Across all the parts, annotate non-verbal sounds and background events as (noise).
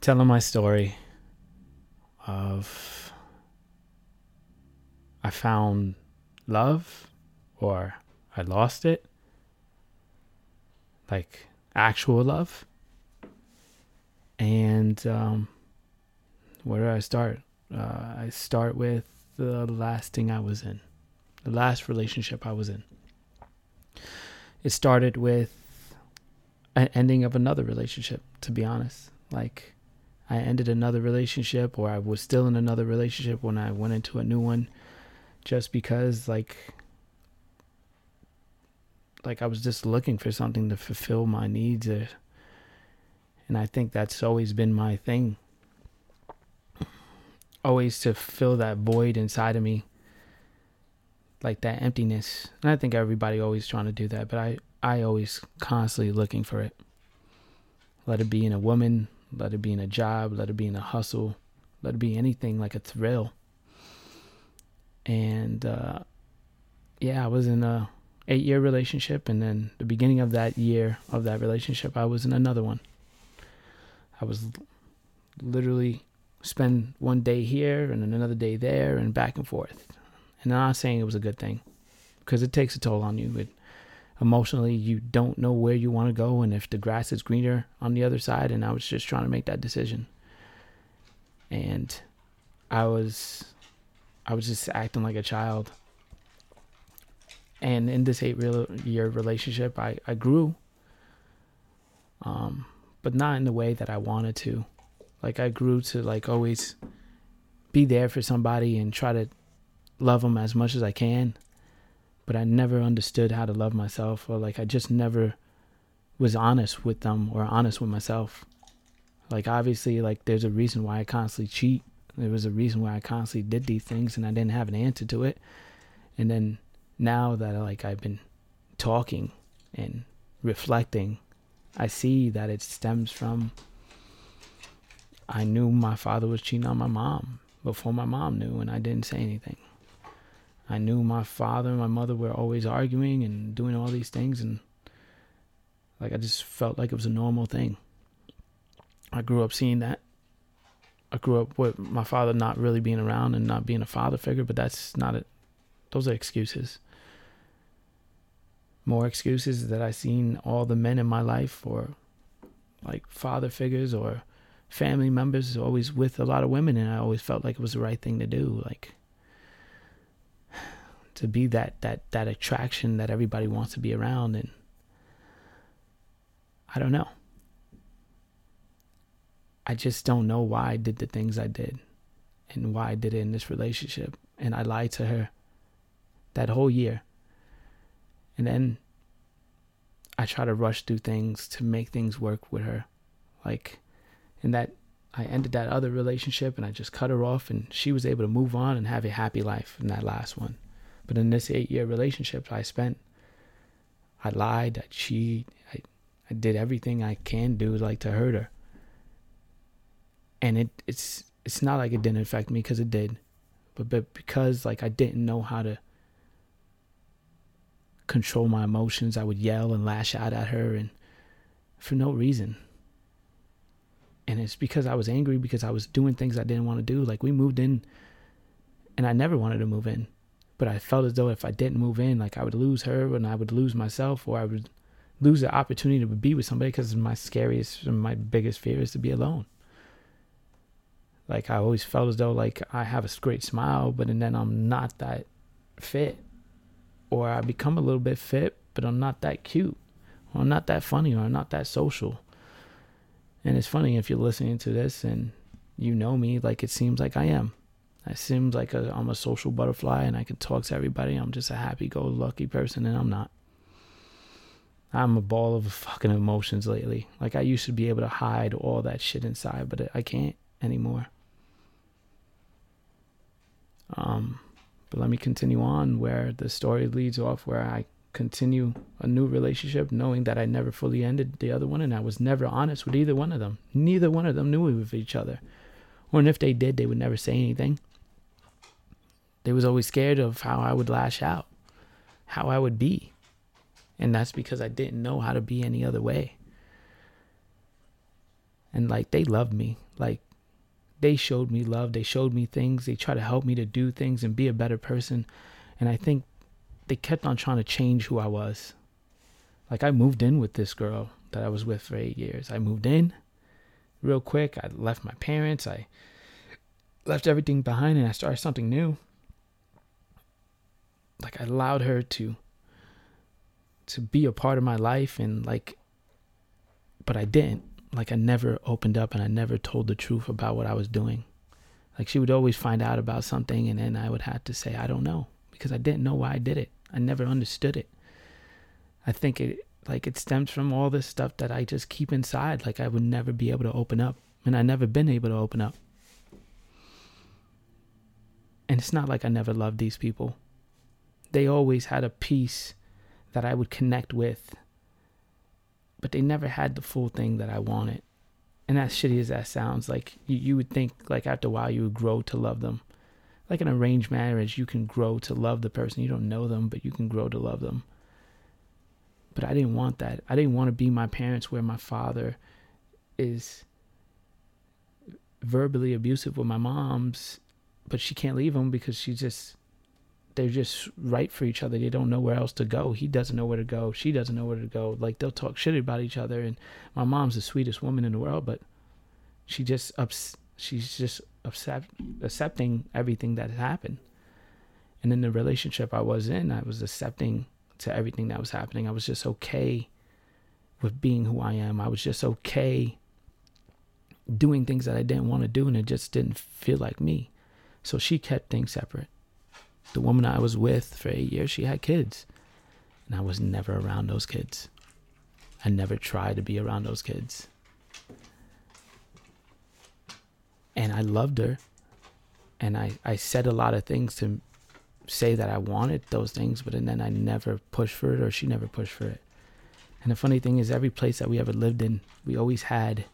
telling my story of I found love or I lost it. Like actual love. And um, where do I start? Uh, I start with the last thing I was in, the last relationship I was in. It started with an ending of another relationship, to be honest. Like, I ended another relationship, or I was still in another relationship when I went into a new one, just because, like, like I was just looking for something to fulfill my needs, uh, and I think that's always been my thing. Always to fill that void inside of me, like that emptiness. And I think everybody always trying to do that, but I I always constantly looking for it. Let it be in a woman, let it be in a job, let it be in a hustle, let it be anything like a thrill. And uh, yeah, I was in a eight year relationship, and then the beginning of that year of that relationship, I was in another one. I was literally spend one day here and then another day there and back and forth. And I'm not saying it was a good thing because it takes a toll on you. It emotionally you don't know where you want to go and if the grass is greener on the other side and I was just trying to make that decision. And I was I was just acting like a child. And in this eight year relationship, I, I grew, um, but not in the way that I wanted to. Like I grew to like always be there for somebody and try to love them as much as I can but I never understood how to love myself or like I just never was honest with them or honest with myself. Like obviously like there's a reason why I constantly cheat. There was a reason why I constantly did these things and I didn't have an answer to it. And then now that like I've been talking and reflecting, I see that it stems from I knew my father was cheating on my mom before my mom knew and I didn't say anything. I knew my father and my mother were always arguing and doing all these things and like I just felt like it was a normal thing. I grew up seeing that. I grew up with my father not really being around and not being a father figure, but that's not it. Those are excuses. More excuses that I seen all the men in my life or like father figures or family members always with a lot of women and I always felt like it was the right thing to do. Like to be that that that attraction that everybody wants to be around and I don't know. I just don't know why I did the things I did and why I did it in this relationship and I lied to her that whole year. And then I try to rush through things to make things work with her. Like in that I ended that other relationship and I just cut her off and she was able to move on and have a happy life in that last one. But in this eight year relationship I spent, I lied, I cheated, I, I did everything I can do like to hurt her. And it it's it's not like it didn't affect me because it did, but but because like I didn't know how to control my emotions, I would yell and lash out at her and for no reason. And it's because I was angry because I was doing things I didn't want to do. Like we moved in and I never wanted to move in but I felt as though if I didn't move in, like I would lose her and I would lose myself or I would lose the opportunity to be with somebody because my scariest and my biggest fear is to be alone. Like I always felt as though like I have a great smile, but and then I'm not that fit, or I become a little bit fit, but I'm not that cute, or I'm not that funny, or I'm not that social. And it's funny if you're listening to this and you know me, like it seems like I am. I seem like a, I'm a social butterfly and I can talk to everybody. I'm just a happy-go-lucky person, and I'm not. I'm a ball of fucking emotions lately. Like I used to be able to hide all that shit inside, but I can't anymore. Um, but let me continue on where the story leads off, where I continue a new relationship, knowing that I never fully ended the other one, and I was never honest with either one of them. Neither one of them knew of each other, or if they did, they would never say anything. They was always scared of how I would lash out, how I would be. And that's because I didn't know how to be any other way. And like they loved me. Like they showed me love, they showed me things, they tried to help me to do things and be a better person. And I think they kept on trying to change who I was. Like I moved in with this girl that I was with for 8 years. I moved in real quick. I left my parents. I left everything behind and I started something new. Like I allowed her to to be a part of my life and like but I didn't. Like I never opened up and I never told the truth about what I was doing. Like she would always find out about something and then I would have to say I don't know because I didn't know why I did it. I never understood it. I think it like it stems from all this stuff that I just keep inside. Like I would never be able to open up and I never been able to open up. And it's not like I never loved these people. They always had a piece that I would connect with, but they never had the full thing that I wanted. And as shitty as that sounds, like you, you would think like after a while you would grow to love them. Like an arranged marriage, you can grow to love the person. You don't know them, but you can grow to love them. But I didn't want that. I didn't want to be my parents where my father is verbally abusive with my mom's, but she can't leave him because she just they're just right for each other. They don't know where else to go. He doesn't know where to go. She doesn't know where to go. Like they'll talk shit about each other. And my mom's the sweetest woman in the world, but she just ups. She's just accept, accepting everything that happened. And in the relationship I was in, I was accepting to everything that was happening. I was just okay with being who I am. I was just okay doing things that I didn't want to do, and it just didn't feel like me. So she kept things separate the woman I was with for eight years, she had kids. And I was never around those kids. I never tried to be around those kids. And I loved her. And I, I said a lot of things to say that I wanted those things, but then I never pushed for it or she never pushed for it. And the funny thing is, every place that we ever lived in, we always had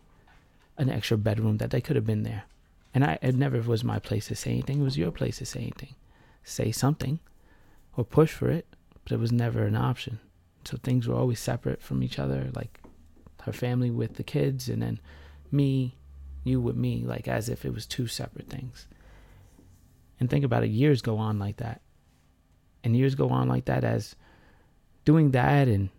an extra bedroom that they could have been there. And I, it never was my place to say anything. It was your place to say anything say something or push for it, but it was never an option. So things were always separate from each other, like her family with the kids, and then me, you with me, like as if it was two separate things. And think about it, years go on like that. And years go on like that as doing that and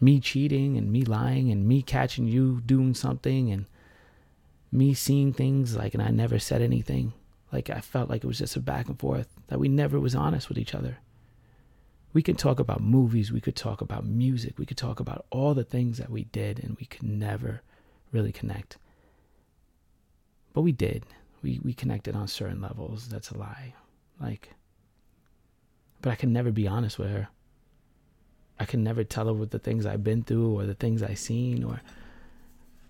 me cheating and me lying and me catching you doing something and me seeing things like and I never said anything like I felt like it was just a back and forth, that we never was honest with each other. We could talk about movies, we could talk about music, we could talk about all the things that we did, and we could never really connect. But we did. We we connected on certain levels. That's a lie. Like but I can never be honest with her. I can never tell her what the things I've been through or the things I've seen or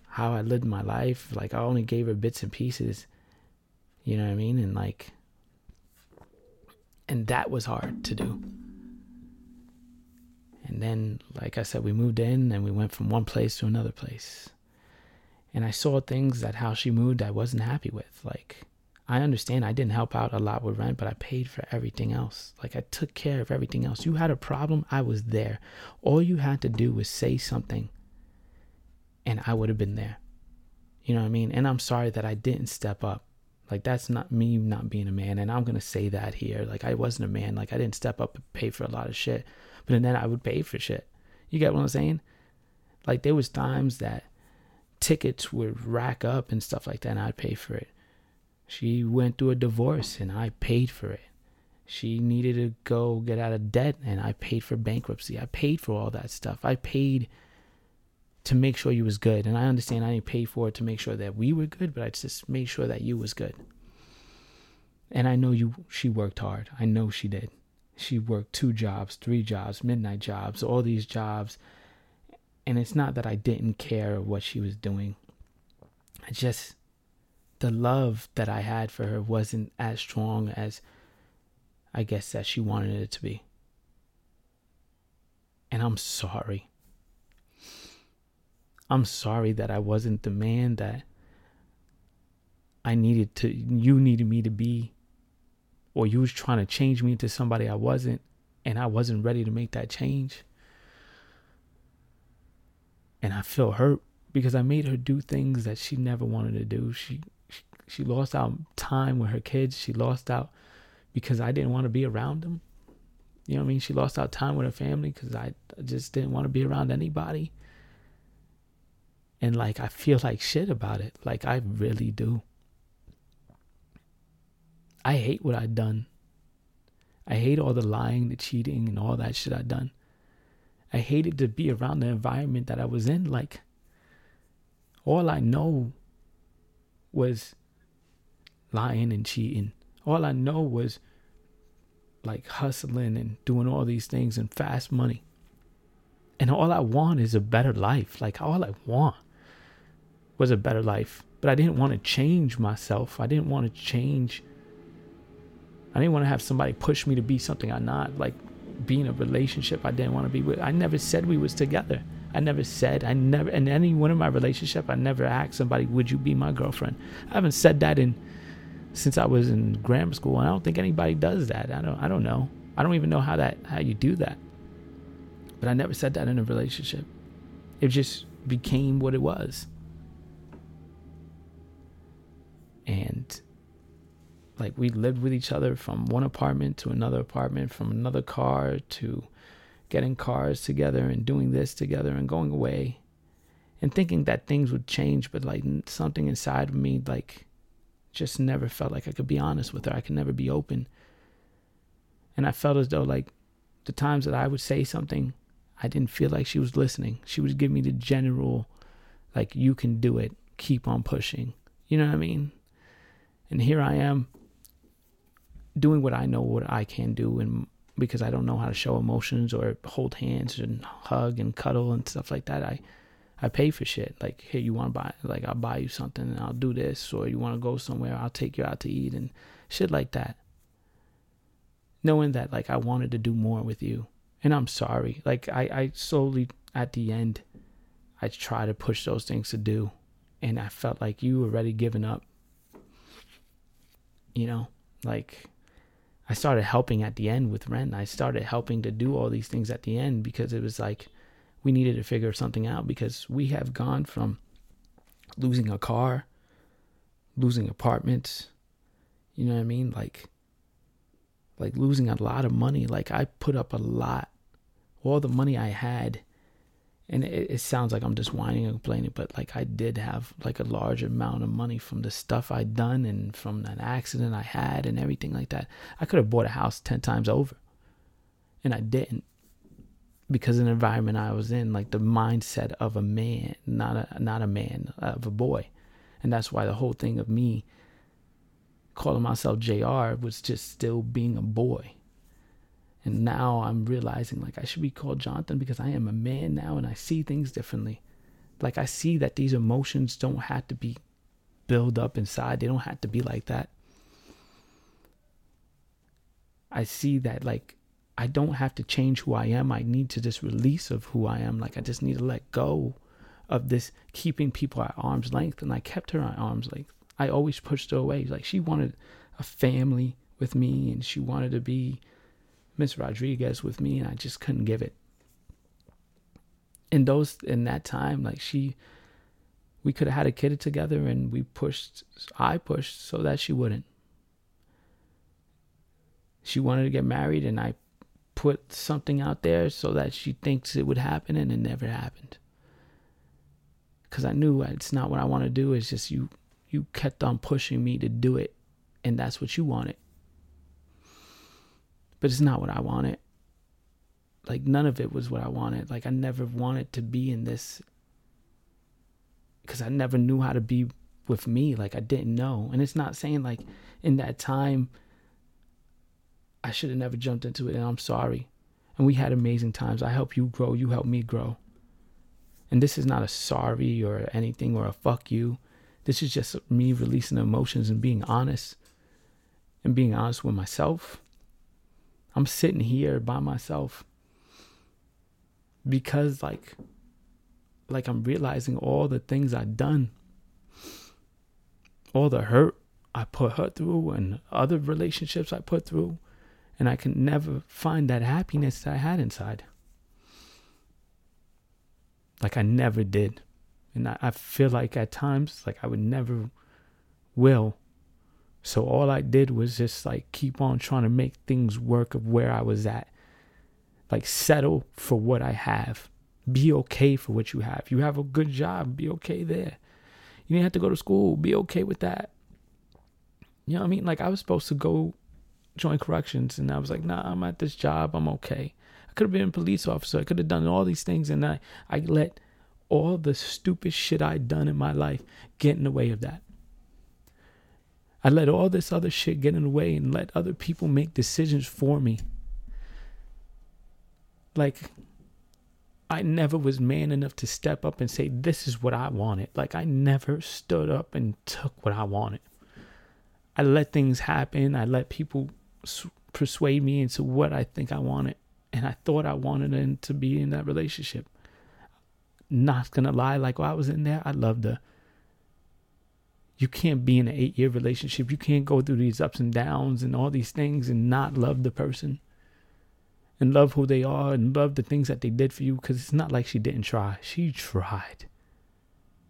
how I lived my life. Like I only gave her bits and pieces. You know what I mean? And like, and that was hard to do. And then, like I said, we moved in and we went from one place to another place. And I saw things that how she moved I wasn't happy with. Like, I understand I didn't help out a lot with rent, but I paid for everything else. Like, I took care of everything else. You had a problem, I was there. All you had to do was say something, and I would have been there. You know what I mean? And I'm sorry that I didn't step up. Like that's not me not being a man, and I'm gonna say that here. Like I wasn't a man. Like I didn't step up and pay for a lot of shit, but then I would pay for shit. You get what I'm saying? Like there was times that tickets would rack up and stuff like that, and I'd pay for it. She went through a divorce, and I paid for it. She needed to go get out of debt, and I paid for bankruptcy. I paid for all that stuff. I paid to make sure you was good. And I understand I didn't pay for it to make sure that we were good, but I just made sure that you was good. And I know you she worked hard. I know she did. She worked two jobs, three jobs, midnight jobs, all these jobs. And it's not that I didn't care what she was doing. I just the love that I had for her wasn't as strong as I guess that she wanted it to be. And I'm sorry. I'm sorry that I wasn't the man that I needed to you needed me to be or you was trying to change me into somebody I wasn't and I wasn't ready to make that change. And I feel hurt because I made her do things that she never wanted to do. She she, lost out time with her kids. She lost out because I didn't want to be around them. You know what I mean? She lost out time with her family because I just didn't want to be around anybody. And like I feel like shit about it. Like I really do. I hate what I've done. I hate all the lying, the cheating, and all that shit I've done. I hated to be around the environment that I was in. Like, all I know was lying and cheating. All I know was like hustling and doing all these things and fast money. And all I want is a better life. Like, all I want was a better life. But I didn't want to change myself. I didn't want to change I didn't want to have somebody push me to be something I'm not. Like being a relationship I didn't want to be with. I never said we was together. I never said I never in any one of my relationship I never asked somebody, would you be my girlfriend? I haven't said that in since I was in grammar school. And I don't think anybody does that. I don't I don't know. I don't even know how that how you do that. But I never said that in a relationship. It just became what it was. And like we lived with each other from one apartment to another apartment, from another car to getting cars together and doing this together and going away and thinking that things would change, but like something inside of me, like, just never felt like I could be honest with her. I could never be open. And I felt as though, like, the times that I would say something, I didn't feel like she was listening. She would give me the general, like, you can do it, keep on pushing. You know what I mean? And here I am doing what I know what I can do and because I don't know how to show emotions or hold hands and hug and cuddle and stuff like that. I I pay for shit. Like, here you want to buy like I'll buy you something and I'll do this or you want to go somewhere, I'll take you out to eat and shit like that. Knowing that like I wanted to do more with you. And I'm sorry. Like I I slowly at the end I try to push those things to do and I felt like you already given up. You know, like I started helping at the end with rent. I started helping to do all these things at the end because it was like we needed to figure something out because we have gone from losing a car, losing apartments, you know what I mean? Like like losing a lot of money. Like I put up a lot. All the money I had and it, it, sounds like I'm just whining and complaining, but like I did have like a large amount of money from the stuff I'd done and from that accident I had and everything like that. I could have bought a house 10 times over and I didn't because of the environment I was in, like the mindset of a man, not a, not a man, of a boy. And that's why the whole thing of me calling myself JR was just still being a boy and now I'm realizing like I should be called Jonathan because I am a man now and I see things differently. Like I see that these emotions don't have to be built up inside. They don't have to be like that. I see that like I don't have to change who I am. I need to just release of who I am. Like I just need to let go of this keeping people at arm's length. And I kept her at arm's length. I always pushed her away. Like she wanted a family with me and she wanted to be Miss Rodriguez with me, and I just couldn't give it. In those in that time, like she, we could have had a kid together, and we pushed. I pushed so that she wouldn't. She wanted to get married, and I put something out there so that she thinks it would happen, and it never happened. Because I knew it's not what I want to do. It's just you. You kept on pushing me to do it, and that's what you wanted but it's not what I wanted. Like none of it was what I wanted. Like I never wanted to be in this because I never knew how to be with me. Like I didn't know. And it's not saying like in that time I should have never jumped into it and I'm sorry. And we had amazing times. I helped you grow, you helped me grow. And this is not a sorry or anything or a fuck you. This is just me releasing emotions and being honest and being honest with myself I'm sitting here by myself because like like I'm realizing all the things I've done. All the hurt I put her through and other relationships I put through and I can never find that happiness that I had inside. Like I never did. And I, I feel like at times, like I would never will. So all I did was just like keep on trying to make things work of where I was at. Like settle for what I have. Be okay for what you have. You have a good job, be okay there. You didn't have to go to school, be okay with that. You know what I mean? Like I was supposed to go join corrections and I was like, nah, I'm at this job, I'm okay. I could have been a police officer. I could have done all these things and I, I let all the stupid shit I'd done in my life get in the way of that. I let all this other shit get in the way and let other people make decisions for me. Like, I never was man enough to step up and say, This is what I wanted. Like, I never stood up and took what I wanted. I let things happen. I let people persuade me into what I think I wanted. And I thought I wanted to be in that relationship. Not gonna lie, like while I was in there, I loved the. You can't be in an eight year relationship. You can't go through these ups and downs and all these things and not love the person and love who they are and love the things that they did for you because it's not like she didn't try. She tried.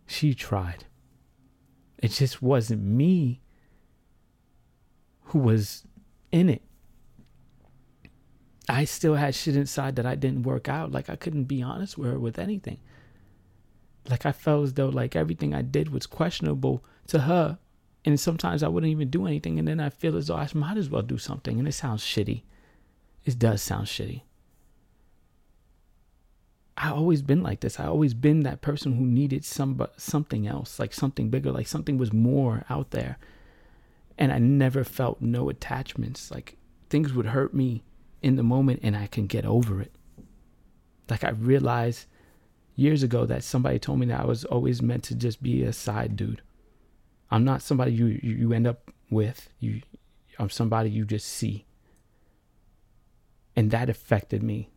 She tried. It just wasn't me who was in it. I still had shit inside that I didn't work out. Like I couldn't be honest with her with anything. Like I felt as though like everything I did was questionable to her. And sometimes I wouldn't even do anything. And then I feel as though I might as well do something. And it sounds shitty. It does sound shitty. I always been like this. I always been that person who needed some something else, like something bigger, like something was more out there. And I never felt no attachments. Like things would hurt me in the moment and I can get over it. Like I realized years ago that somebody told me that I was always meant to just be a side dude. I'm not somebody you you end up with. You I'm somebody you just see. And that affected me.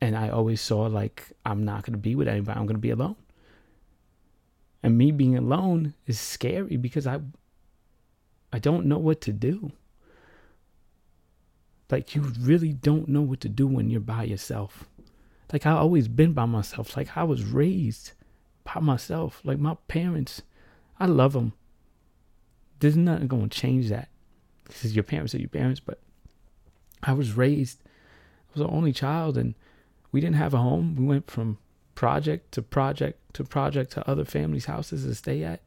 And I always saw like I'm not to be with anybody. I'm to be alone. And me being alone is scary because I I don't know what to do. Like you really don't know what to do when you're by yourself. Like I always been by myself. Like I was raised by myself. Like my parents, I love them. There's nothing going to change that. Because your parents are your parents, but I was raised. I was the only child, and we didn't have a home. We went from project to project to project to other families' houses to stay at.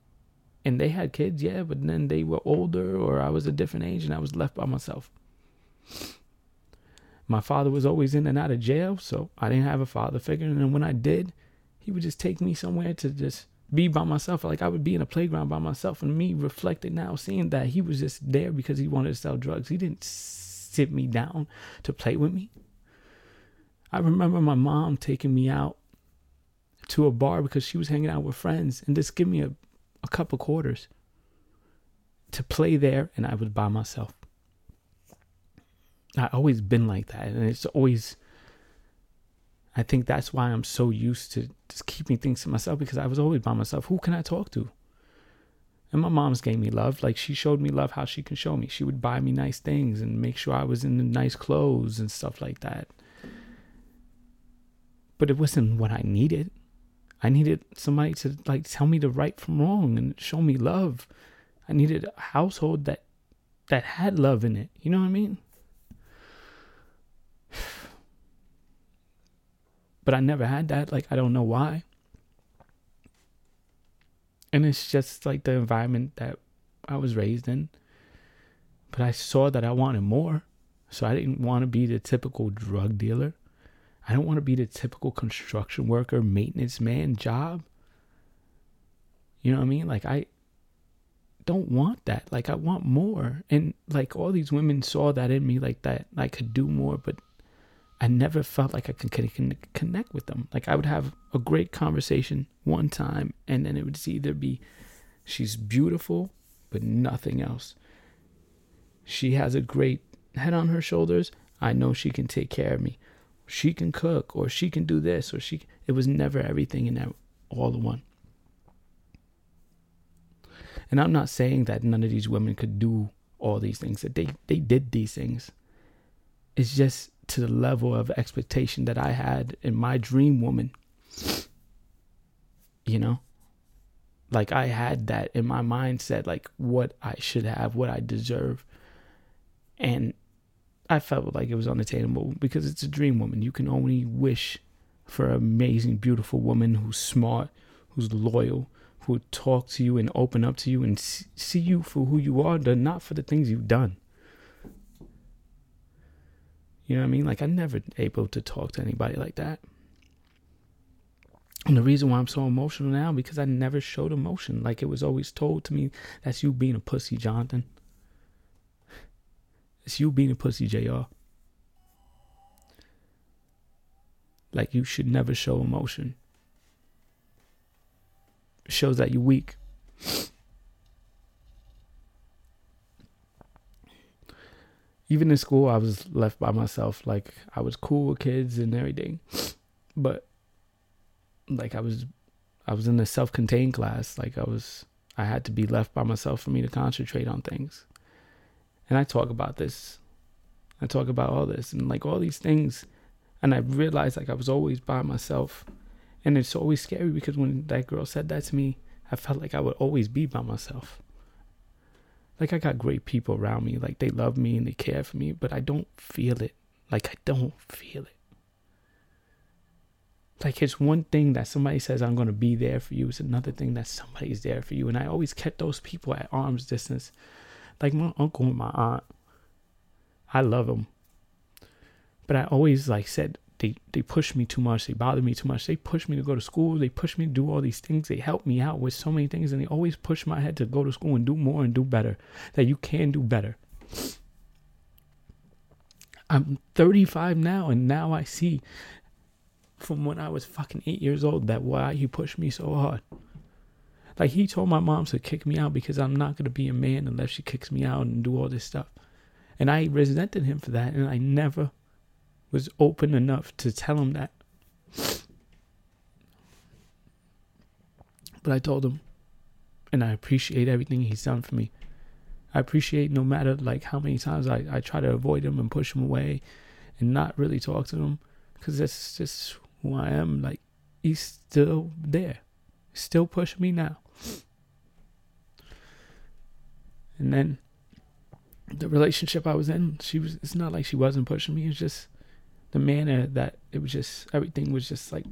And they had kids, yeah, but then they were older, or I was a different age, and I was left by myself. My father was always in and out of jail, so I didn't have a father figure. And when I did, he would just take me somewhere to just be by myself. Like I would be in a playground by myself, and me reflecting now, seeing that he was just there because he wanted to sell drugs. He didn't sit me down to play with me. I remember my mom taking me out to a bar because she was hanging out with friends and just give me a, a couple quarters to play there, and I was by myself. I always been like that, and it's always. I think that's why I'm so used to just keeping things to myself because I was always by myself. Who can I talk to? And my mom's gave me love. Like she showed me love how she can show me. She would buy me nice things and make sure I was in the nice clothes and stuff like that. But it wasn't what I needed. I needed somebody to like tell me the right from wrong and show me love. I needed a household that that had love in it. You know what I mean? But I never had that. Like, I don't know why. And it's just like the environment that I was raised in. But I saw that I wanted more. So I didn't want to be the typical drug dealer. I don't want to be the typical construction worker, maintenance man job. You know what I mean? Like, I don't want that. Like, I want more. And like, all these women saw that in me, like, that I could do more, but I never felt like I could connect with them. Like I would have a great conversation one time, and then it would either be she's beautiful, but nothing else. She has a great head on her shoulders. I know she can take care of me. She can cook, or she can do this, or she. It was never everything in all the one. And I'm not saying that none of these women could do all these things. That they they did these things. It's just to the level of expectation that I had in my dream woman. You know? Like I had that in my mindset, like what I should have, what I deserve. And I felt like it was unattainable because it's a dream woman. You can only wish for an amazing, beautiful woman who's smart, who's loyal, who will talk to you and open up to you and see you for who you are, not for the things you've done. You know what I mean? Like I'm never able to talk to anybody like that. And the reason why I'm so emotional now because I never showed emotion. Like it was always told to me that's you being a pussy, Jonathan. It's you being a pussy, JR. Like you should never show emotion. It shows that you're weak. Even in school, I was left by myself. Like I was cool with kids and everything, but like I was, I was in a self-contained class. Like I was, I had to be left by myself for me to concentrate on things. And I talk about this. I talk about all this and like all these things. And I realized like I was always by myself. And it's always scary because when that girl said that to me, I felt like I would always be by myself. Like I got great people around me, like they love me and they care for me, but I don't feel it. Like I don't feel it. Like it's one thing that somebody says I'm gonna be there for you. It's another thing that somebody's there for you. And I always kept those people at arm's distance. Like my uncle and my aunt. I love them. But I always like said they they push me too much. They bother me too much. They push me to go to school. They push me to do all these things. They help me out with so many things, and they always push my head to go to school and do more and do better. That you can do better. I'm 35 now, and now I see from when I was fucking eight years old that why he pushed me so hard. Like he told my mom to kick me out because I'm not gonna be a man unless she kicks me out and do all this stuff. And I resented him for that, and I never was open enough to tell him that. But I told him, and I appreciate everything he's done for me. I appreciate no matter like how many times I, I try to avoid him and push him away and not really talk to him because that's just who I am. Like, he's still there, still pushing me now. And then the relationship I was in, she was, it's not like she wasn't pushing me, it's just the manner that it was just everything was just like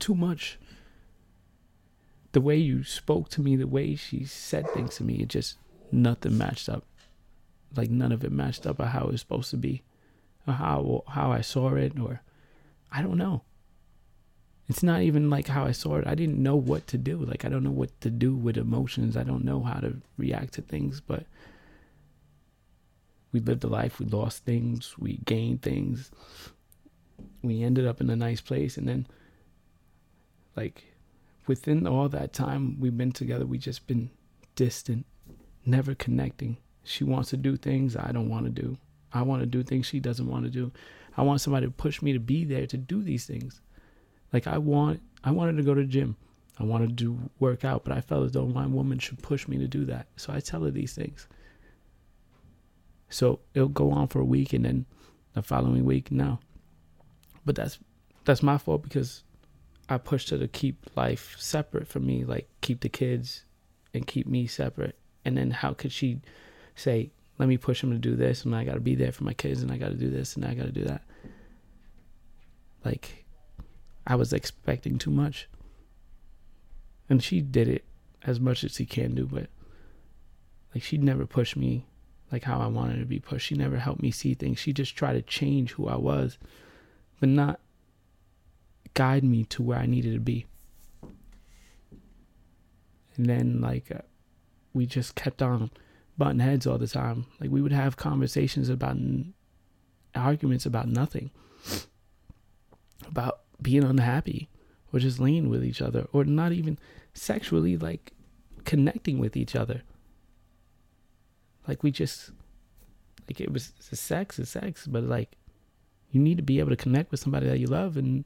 too much. The way you spoke to me, the way she said things to me, it just nothing matched up. Like none of it matched up or how it was supposed to be, or how how I saw it, or I don't know. It's not even like how I saw it. I didn't know what to do. Like I don't know what to do with emotions. I don't know how to react to things, but we lived a life, we lost things, we gained things. We ended up in a nice place and then like within all that time we've been together, we just been distant, never connecting. She wants to do things I don't want to do. I want to do things she doesn't want to do. I want somebody to push me to be there to do these things. Like I want I wanted to go to the gym. I wanted to do work out, but I felt as though my woman should push me to do that. So I tell her these things. So it'll go on for a week and then the following week, no. But that's that's my fault because I pushed her to keep life separate from me, like keep the kids and keep me separate. And then how could she say, let me push him to do this and I got to be there for my kids and I got to do this and I got to do that? Like, I was expecting too much. And she did it as much as she can do, but like, she never pushed me like how I wanted to be pushed. She never helped me see things. She just tried to change who I was, but not guide me to where I needed to be. And then, like, uh, we just kept on butting heads all the time. Like, we would have conversations about n- arguments about nothing, about being unhappy, or just laying with each other, or not even sexually, like, connecting with each other. Like we just like it was sex is sex, but like you need to be able to connect with somebody that you love and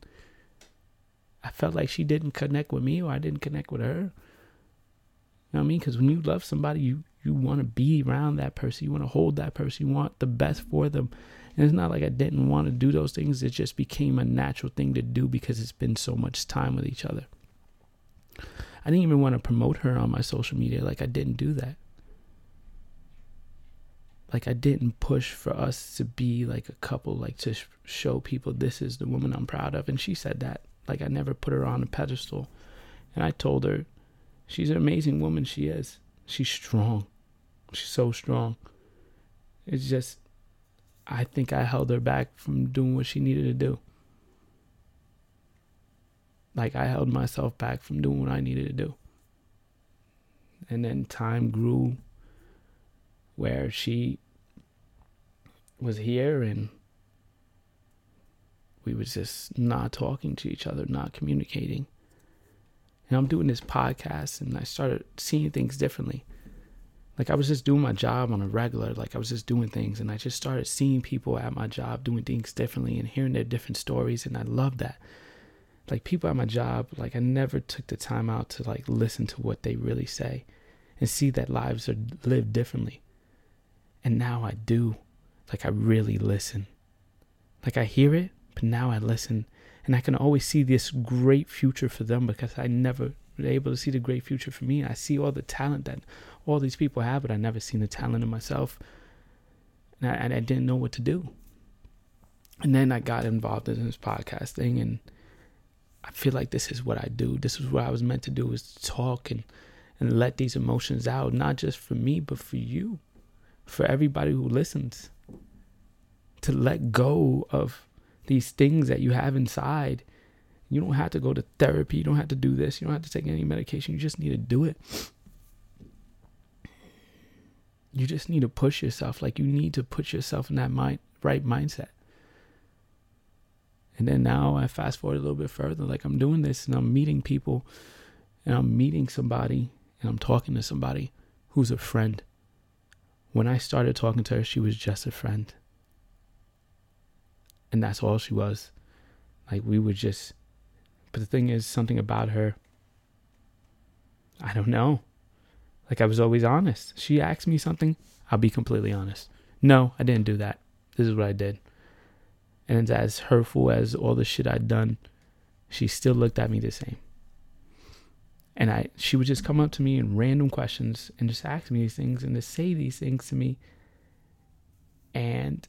I felt like she didn't connect with me or I didn't connect with her. You know what I mean? Because when you love somebody, you you want to be around that person. You want to hold that person. You want the best for them. And it's not like I didn't want to do those things. It just became a natural thing to do because it's been so much time with each other. I didn't even want to promote her on my social media. Like I didn't do that. Like I didn't push for us to be like a couple, like to sh- show people this is the woman I'm proud of. And she said that. Like I never put her on a pedestal. And I told her, she's an amazing woman. She is. She's strong. She's so strong. It's just, I think I held her back from doing what she needed to do. Like I held myself back from doing what I needed to do. And then time grew where she was here and we was just not talking to each other, not communicating. And I'm doing this podcast and I started seeing things differently. Like I was just doing my job on a regular, like I was just doing things and I just started seeing people at my job doing things differently and hearing their different stories and I love that like people at my job, like I never took the time out to like listen to what they really say and see that lives are lived differently. And now I do. Like I really listen. Like I hear it, but now I listen and I can always see this great future for them because I never was able to see the great future for me. I see all the talent that all these people have, but I never seen the talent in myself. And I, and I didn't know what to do. And then I got involved in this podcast thing and I feel like this is what I do. This is what I was meant to do is talk and and let these emotions out, not just for me, but for you, for everybody who listens. To let go of these things that you have inside. You don't have to go to therapy. You don't have to do this. You don't have to take any medication. You just need to do it. You just need to push yourself. Like you need to put yourself in that mind, right mindset. And then now I fast forward a little bit further, like I'm doing this and I'm meeting people and I'm meeting somebody and I'm talking to somebody who's a friend. When I started talking to her, she was just a friend. And that's all she was. Like we would just, but the thing is, something about her, I don't know. Like I was always honest. She asked me something, I'll be completely honest. No, I didn't do that. This is what I did and as hurtful as all the shit I'd done, she still looked at me the same. And I, she would just come up to me in random questions and just ask me these things and to say these things to me, and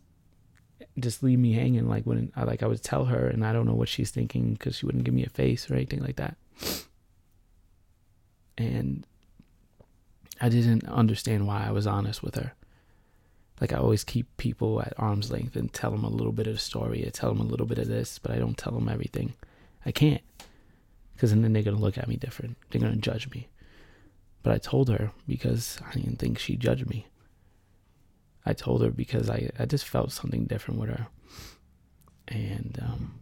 just leave me hanging. Like when I like I would tell her, and I don't know what she's thinking because she wouldn't give me a face or anything like that. And I didn't understand why I was honest with her like I always keep people at arm's length and tell them a little bit of the story. I tell them a little bit of this, but I don't tell them everything. I can't, because then they're gonna look at me different. They're gonna judge me. But I told her because I didn't think she judged me. I told her because I I just felt something different with her, and um,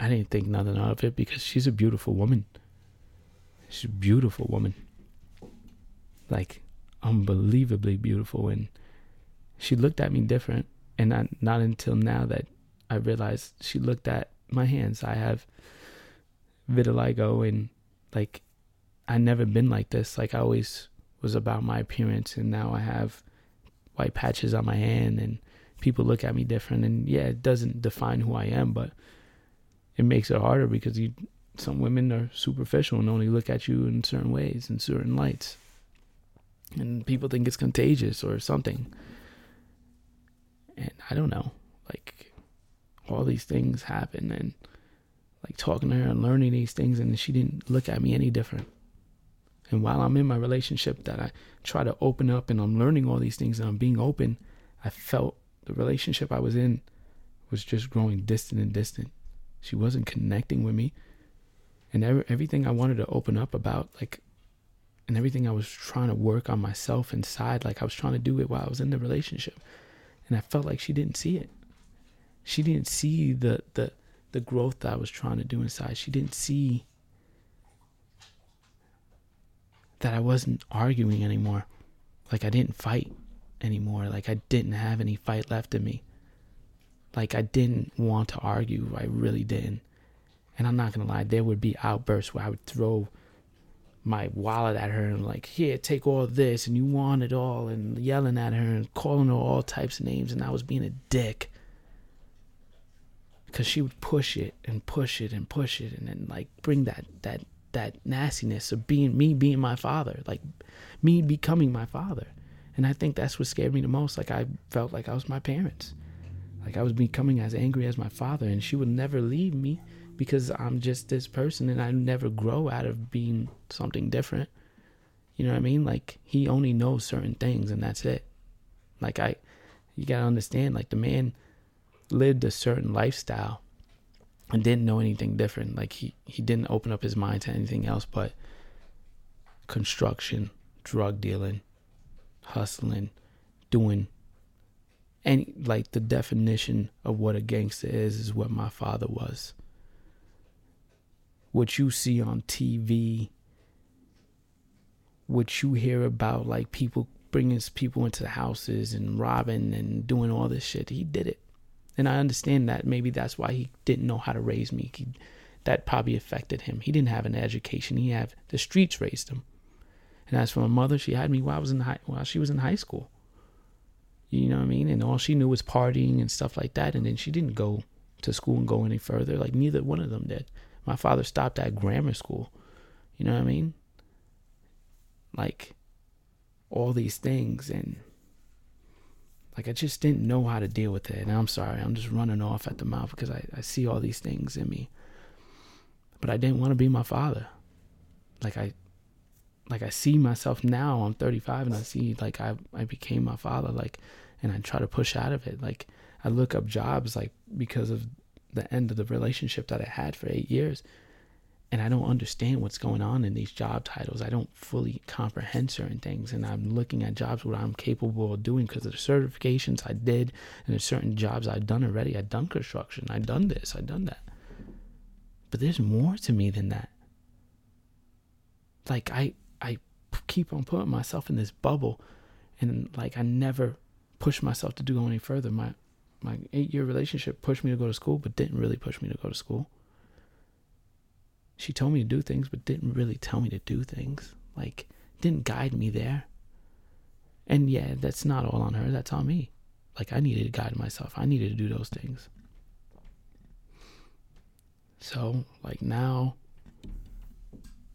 I didn't think nothing out of it because she's a beautiful woman. She's a beautiful woman. Like unbelievably beautiful and she looked at me different and not, not until now that I realized she looked at my hands. I have vitiligo and like I never been like this. Like I always was about my appearance and now I have white patches on my hand and people look at me different and yeah, it doesn't define who I am, but it makes it harder because you some women are superficial and only look at you in certain ways in certain lights and people think it's contagious or something. And I don't know, like all these things happen and like talking to her and learning these things and she didn't look at me any different. And while I'm in my relationship that I try to open up and I'm learning all these things and I'm being open, I felt the relationship I was in was just growing distant and distant. She wasn't connecting with me. And every, everything I wanted to open up about, like and everything I was trying to work on myself inside, like I was trying to do it while I was in the relationship. And I felt like she didn't see it. She didn't see the the the growth that I was trying to do inside. She didn't see that I wasn't arguing anymore. Like I didn't fight anymore. Like I didn't have any fight left in me. Like I didn't want to argue. I really didn't. And I'm not gonna lie, there would be outbursts where I would throw my wallet at her and like, here, take all this, and you want it all, and yelling at her and calling her all types of names, and I was being a dick because she would push it and push it and push it, and then like bring that that that nastiness of being me being my father, like me becoming my father. And I think that's what scared me the most. Like I felt like I was my parents. Like I was becoming as angry as my father and she would never leave me because I'm just this person and I never grow out of being something different. You know what I mean? Like he only knows certain things and that's it. Like I you got to understand like the man lived a certain lifestyle and didn't know anything different. Like he he didn't open up his mind to anything else but construction, drug dealing, hustling, doing any like the definition of what a gangster is is what my father was. What you see on TV, what you hear about like people bringing people into the houses and robbing and doing all this shit, he did it. And I understand that maybe that's why he didn't know how to raise me. He, that probably affected him. He didn't have an education. He had the streets raised him. And as for my mother, she had me while I was in high, while she was in high school. You know what I mean? And all she knew was partying and stuff like that. And then she didn't go to school and go any further. Like neither one of them did. My father stopped at grammar school. You know what I mean? Like all these things and like I just didn't know how to deal with it. And I'm sorry, I'm just running off at the mouth because I, I see all these things in me. But I didn't want to be my father. Like I like I see myself now, I'm 35 and I see like I I became my father like and I try to push out of it. Like I look up jobs like because of the end of the relationship that I had for 8 years and I don't understand what's going on in these job titles. I don't fully comprehend certain things, and I'm looking at jobs what I'm capable of doing because of the certifications I did, and there's certain jobs I've done already. I've done construction, I've done this, I've done that. But there's more to me than that. Like I, I keep on putting myself in this bubble, and like I never push myself to do any further. My my eight year relationship pushed me to go to school, but didn't really push me to go to school she told me to do things, but didn't really tell me to do things. Like, didn't guide me there. And yeah, that's not all on her, that's on me. Like, I needed to guide myself, I needed to do those things. So, like, now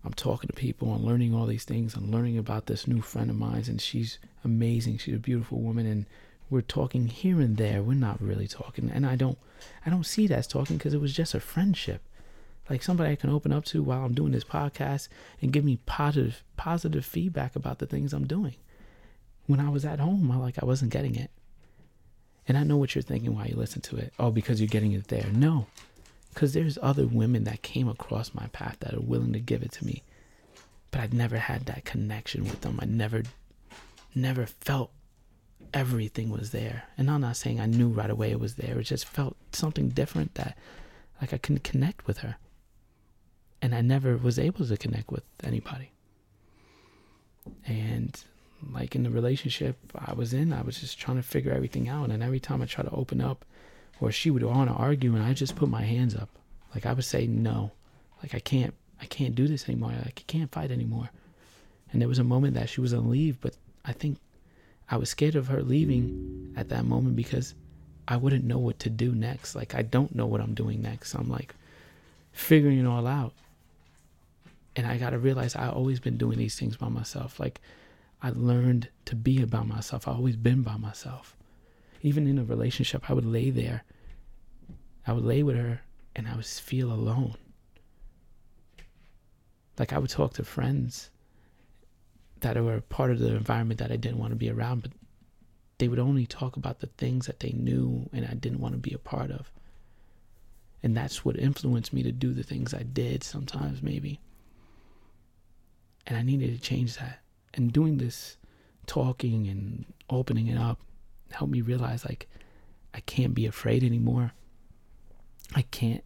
I'm talking to people and learning all these things. I'm learning about this new friend of mine, and she's amazing. She's a beautiful woman, and we're talking here and there. We're not really talking, and I don't, I don't see that as talking because it was just a friendship like somebody I can open up to while I'm doing this podcast and give me positive positive feedback about the things I'm doing. When I was at home, I like I wasn't getting it. And I know what you're thinking while you listen to it. Oh, because you're getting it there. No. Because there's other women that came across my path that are willing to give it to me. But I've never had that connection with them. I never never felt everything was there. And I'm not saying I knew right away it was there. It just felt something different that like I couldn't connect with her and I never was able to connect with anybody. And like in the relationship I was in, I was just trying to figure everything out. And every time I try to open up, or she would want to argue, and I just put my hands up. Like I would say no, like I can't, I can't do this anymore. Like I can't fight anymore. And there was a moment that she was gonna leave, but I think I was scared of her leaving at that moment because I wouldn't know what to do next. Like I don't know what I'm doing next. I'm like figuring it all out and I got to realize I always been doing these things by myself. Like I learned to be about myself. I always been by myself. Even in a relationship, I would lay there. I would lay with her and I would feel alone. Like I would talk to friends that were part of the environment that I didn't want to be around, but they would only talk about the things that they knew and I didn't want to be a part of. And that's what influenced me to do the things I did sometimes, maybe. And I needed to change that. And doing this talking and opening it up helped me realize like I can't be afraid anymore. I can't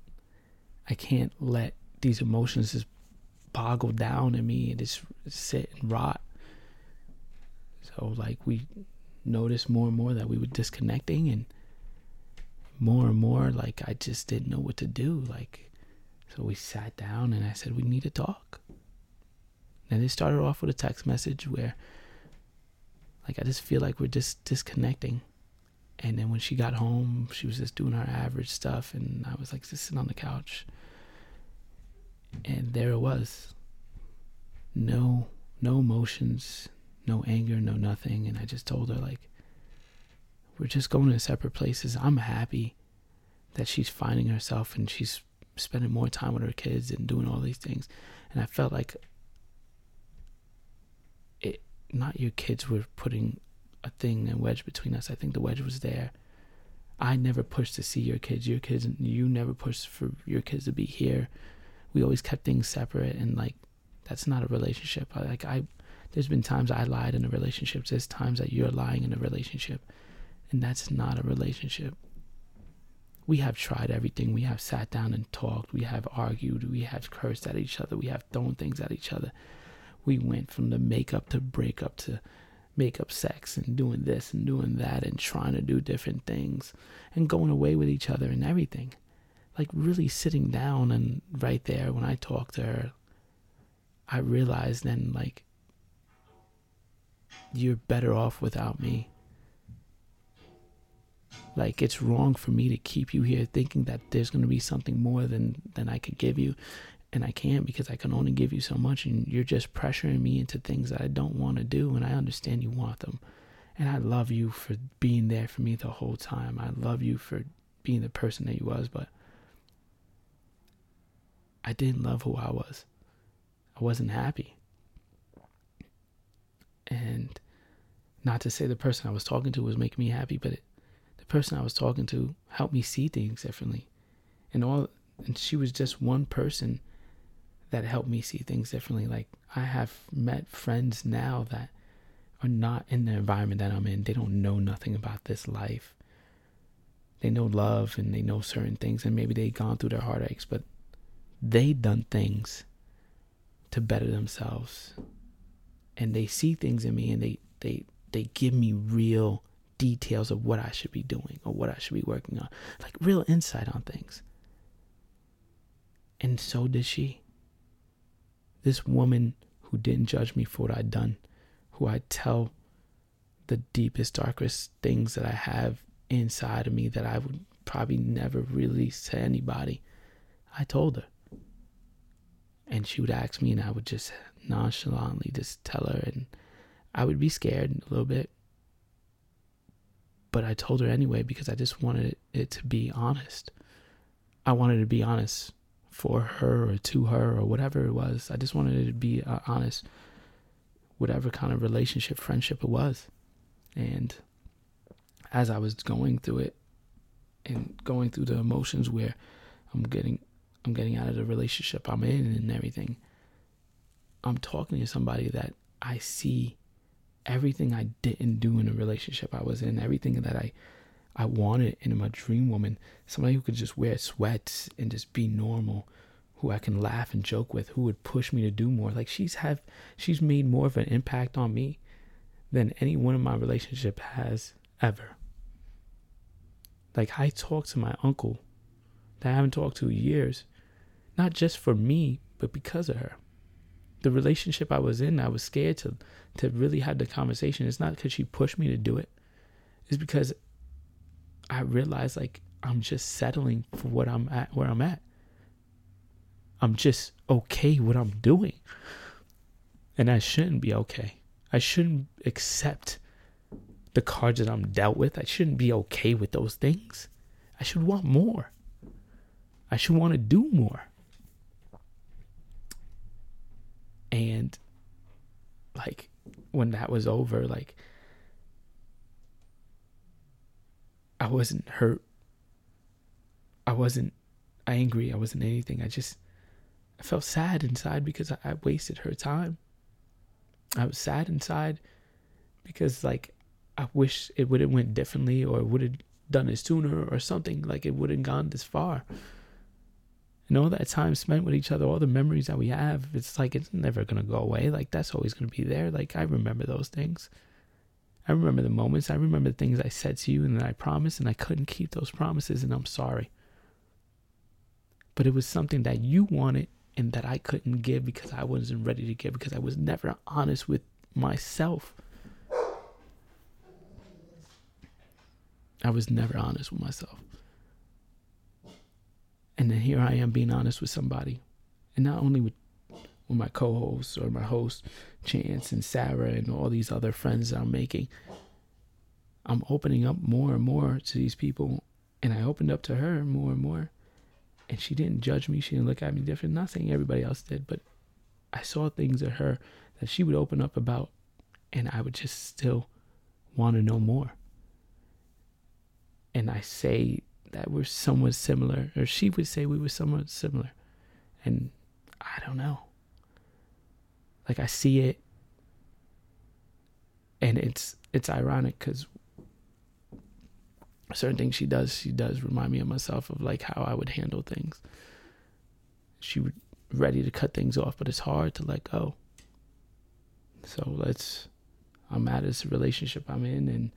I can't let these emotions just boggle down in me and just sit and rot. So like we noticed more and more that we were disconnecting and more and more like I just didn't know what to do. Like so we sat down and I said we need to talk. And it started off with a text message where, like, I just feel like we're just disconnecting. And then when she got home, she was just doing her average stuff, and I was like just sitting on the couch. And there it was. no no emotions, no anger, no nothing. And I just told her like we're just going to separate places. I'm happy that she's finding herself and she's spending more time with her kids and doing all these things. And I felt like not your kids were putting a thing and wedge between us. I think the wedge was there. I never pushed to see your kids. Your kids, you never pushed for your kids to be here. We always kept things separate, and like that's not a relationship. Like I, there's been times I lied in a relationship. There's times that you're lying in a relationship, and that's not a relationship. We have tried everything. We have sat down and talked. We have argued. We have cursed at each other. We have thrown things at each other. We went from the makeup to breakup to makeup sex and doing this and doing that and trying to do different things and going away with each other and everything. Like really sitting down and right there when I talked to her, I realized then like you're better off without me. Like it's wrong for me to keep you here thinking that there's to be something more than than I could give you and I can't because I can only give you so much and you're just pressuring me into things that I don't want to do and I understand you want them. And I love you for being there for me the whole time. I love you for being the person that you was, but I didn't love who I was. I wasn't happy. And not to say the person I was talking to was making me happy, but it, the person I was talking to helped me see things differently. And all and she was just one person that helped me see things differently. Like I have met friends now that are not in the environment that I'm in. They don't know nothing about this life. They know love and they know certain things and maybe they've gone through their heartaches, but they done things to better themselves. And they see things in me and they they they give me real details of what I should be doing or what I should be working on. Like real insight on things. And so did she. This woman who didn't judge me for what I'd done, who I tell the deepest, darkest things that I have inside of me that I would probably never release to anybody. I told her. And she would ask me, and I would just nonchalantly just tell her, and I would be scared a little bit. But I told her anyway because I just wanted it to be honest. I wanted to be honest for her or to her or whatever it was. I just wanted it to be uh, honest, whatever kind of relationship, friendship it was. And as I was going through it and going through the emotions where I'm getting I'm getting out of the relationship I'm in and everything, I'm talking to somebody that I see everything I didn't do in a relationship I was in, everything that I I wanted in my dream woman, somebody who could just wear sweats and just be normal, who I can laugh and joke with, who would push me to do more. Like she's have she's made more of an impact on me than any one of my relationship has ever. Like I talked to my uncle that I haven't talked to in years, not just for me, but because of her. The relationship I was in, I was scared to to really have the conversation. It's not because she pushed me to do it. It's because I realized like I'm just settling for what I'm at where I'm at. I'm just okay with what I'm doing. And I shouldn't be okay. I shouldn't accept the cards that I'm dealt with. I shouldn't be okay with those things. I should want more. I should want to do more. And like when that was over, like I wasn't hurt. I wasn't angry. I wasn't anything. I just I felt sad inside because I, I wasted her time. I was sad inside because like I wish it would have went differently or would have done it sooner or something like it would have gone this far. And all that time spent with each other, all the memories that we have, it's like it's never gonna go away. Like that's always gonna be there. Like I remember those things. I remember the moments. I remember the things I said to you and that I promised, and I couldn't keep those promises, and I'm sorry. But it was something that you wanted and that I couldn't give because I wasn't ready to give because I was never honest with myself. I was never honest with myself. And then here I am being honest with somebody. And not only with with my co-hosts or my host Chance and Sarah and all these other friends I'm making. I'm opening up more and more to these people, and I opened up to her more and more, and she didn't judge me. She didn't look at me different. Not saying everybody else did, but I saw things in her that she would open up about, and I would just still want to know more. And I say that we're somewhat similar, or she would say we were somewhat similar. And I don't know. Like I see it, and it's it's ironic because certain things she does, she does remind me of myself of like how I would handle things. She would ready to cut things off, but it's hard to let go. So let's. I'm at this relationship I'm in, and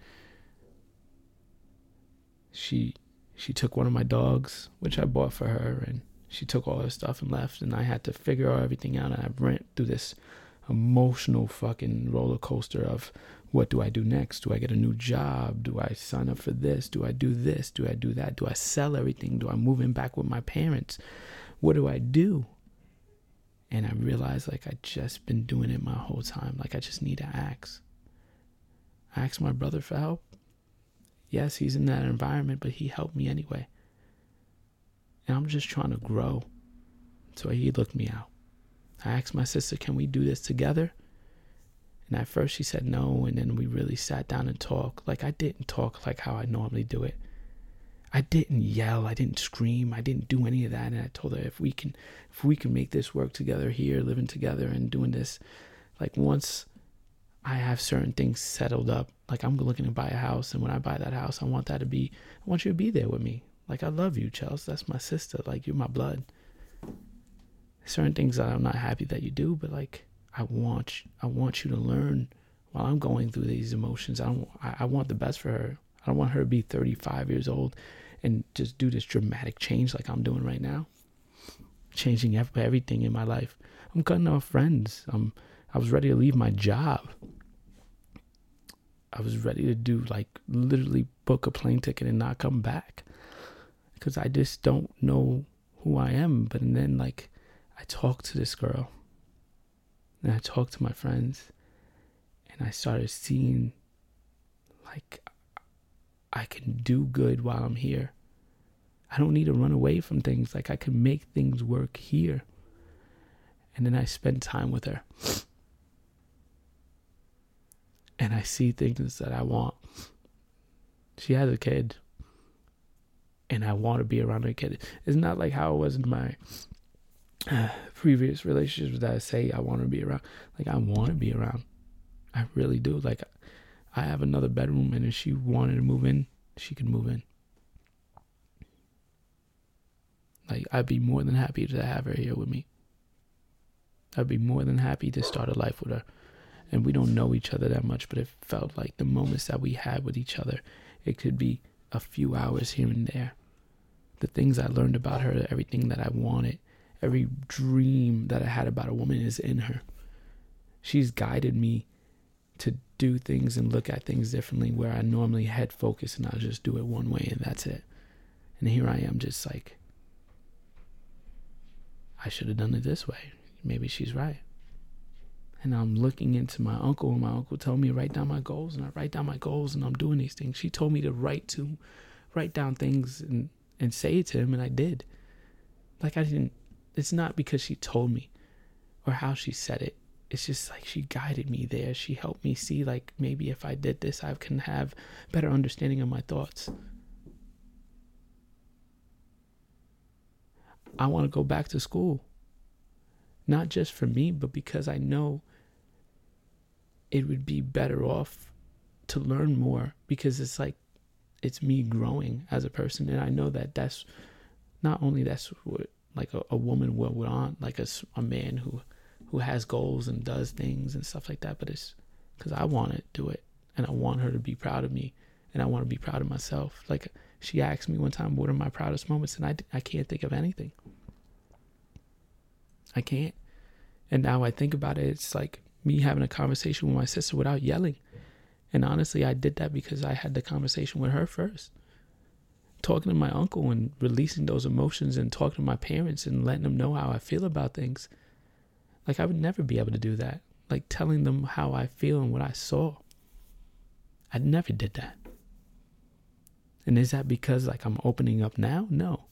she she took one of my dogs, which I bought for her, and she took all her stuff and left, and I had to figure everything out. And I went through this emotional fucking roller coaster of what do I do next? Do I get a new job? Do I sign up for this? Do I do this? Do I do that? Do I sell everything? Do I move in back with my parents? What do I do? And I realized like I just been doing it my whole time. Like I just need to ask. I asked my brother for help. Yes, he's in that environment, but he helped me anyway. And I'm just trying to grow. So he looked me out. I asked my sister, can we do this together? And at first she said no, and then we really sat down and talked. Like I didn't talk like how I normally do it. I didn't yell, I didn't scream, I didn't do any of that. And I told her if we can if we can make this work together here, living together and doing this, like once I have certain things settled up, like I'm looking to buy a house and when I buy that house I want that to be I want you to be there with me. Like I love you, Chelsea. That's my sister. Like you're my blood. Certain things that I'm not happy that you do, but like I want I want you to learn while I'm going through these emotions. I don't I, I want the best for her. I don't want her to be 35 years old and just do this dramatic change like I'm doing right now. Changing everything in my life. I'm cutting off friends. I'm I was ready to leave my job. I was ready to do like literally book a plane ticket and not come back because I just don't know who I am. But then like I talked to this girl and I talked to my friends and I started seeing like I can do good while I'm here. I don't need to run away from things. Like I can make things work here. And then I spend time with her. And I see things that I want. She has a kid. And I want to be around her kid. It's not like how it was in my (sighs) previous relationships that I say I want to be around. Like I want to be around. I really do. Like I have another bedroom, and if she wanted to move in, she could move in. Like, I'd be more than happy to have her here with me. I'd be more than happy to start a life with her. And we don't know each other that much, but it felt like the moments that we had with each other, it could be a few hours here and there. The things I learned about her, everything that I wanted, every dream that I had about a woman is in her. She's guided me to do things and look at things differently where I normally head focus and I'll just do it one way and that's it. And here I am just like I should have done it this way. Maybe she's right. And I'm looking into my uncle, and my uncle told me to write down my goals, and I write down my goals, and I'm doing these things. She told me to write to, write down things and and say it to him, and I did. Like I didn't. It's not because she told me, or how she said it it's just like she guided me there. She helped me see like maybe if I did this, I can have better understanding of my thoughts. I want to go back to school. Not just for me, but because I know it would be better off to learn more because it's like it's me growing as a person and I know that that's not only that's what like a, a woman would want like a, a man who who has goals and does things and stuff like that, but it's because I want to do it and I want her to be proud of me and I want to be proud of myself. Like she asked me one time, what are my proudest moments? And I, I can't think of anything. I can't. And now I think about it, it's like me having a conversation with my sister without yelling. And honestly, I did that because I had the conversation with her first. Talking to my uncle and releasing those emotions and talking to my parents and letting them know how I feel about things Like I would never be able to do that. Like telling them how I feel and what I saw. I never did that. And is that because like I'm opening up now? No.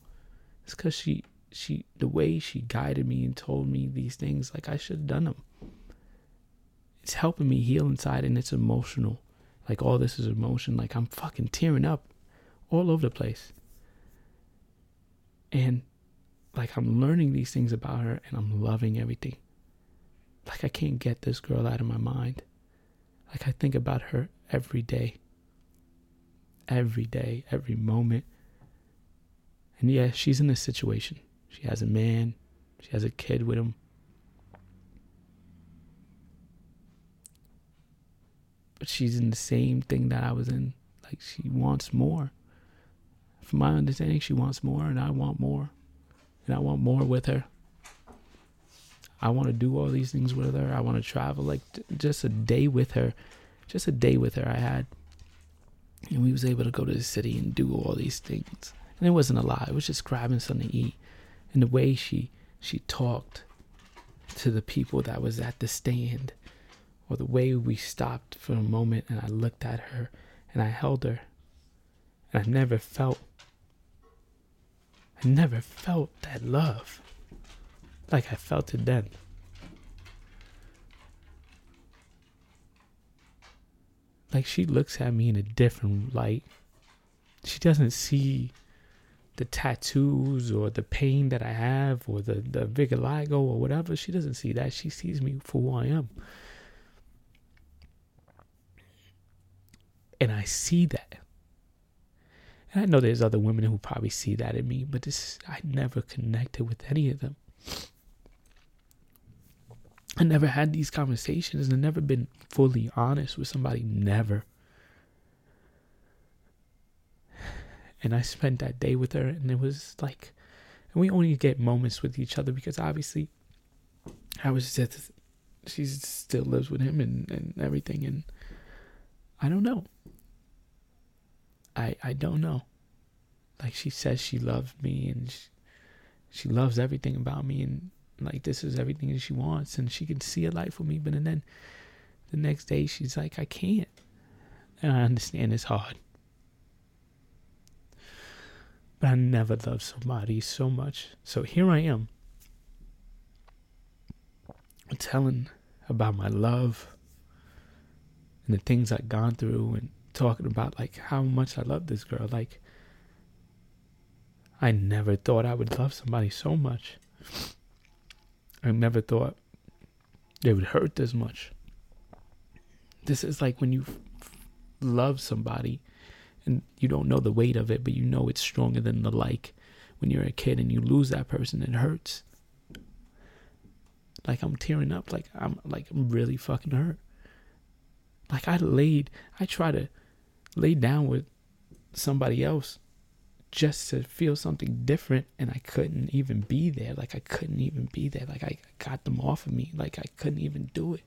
It's cuz she she the way she guided me and told me these things like I should have done them. It's helping me heal inside and it's emotional. Like all this is emotion like I'm fucking tearing up all over the place. And like I'm learning these things about her and I'm loving everything. Like I can't get this girl out of my mind. Like I think about her every day. Every day, every moment. And yeah, she's in this situation. She has a man, she has a kid with him. But she's in the same thing that I was in. Like she wants more. From my understanding, she wants more, and I want more. And I want more with her. I want to do all these things with her. I want to travel like just a day with her. Just a day with her I had. And we was able to go to the city and do all these things. And it wasn't a lot. It was just grabbing something to eat. And the way she she talked to the people that was at the stand or the way we stopped for a moment and I looked at her and I held her. And I never felt I never felt that love like I felt it then. Like she looks at me in a different light. She doesn't see the tattoos or the pain that I have or the, the vitiligo or whatever. She doesn't see that. She sees me for who I am. And I see that. And I know there's other women who probably see that in me, but this I never connected with any of them. I never had these conversations and never been fully honest with somebody. Never. And I spent that day with her, and it was like, and we only get moments with each other because obviously, I was just, she still lives with him and, and everything, and I don't know. I I don't know. Like she says she loves me and she, she loves everything about me and like this is everything that she wants and she can see a life with me but and then the next day she's like I can't. And I understand it's hard. But I never loved somebody so much. So here I am. telling about my love and the things I've gone through and talking about like how much I love this girl. Like I never thought I would love somebody so much. I never thought they would hurt this much. This is like when you love somebody and you don't know the weight of it, but you know it's stronger than the like. When you're a kid and you lose that person, it hurts. Like I'm tearing up, like I'm like I'm really fucking hurt. Like I laid, I try to lay down with somebody else just to feel something different and I couldn't even be there. Like I couldn't even be there. Like I got them off of me. Like I couldn't even do it.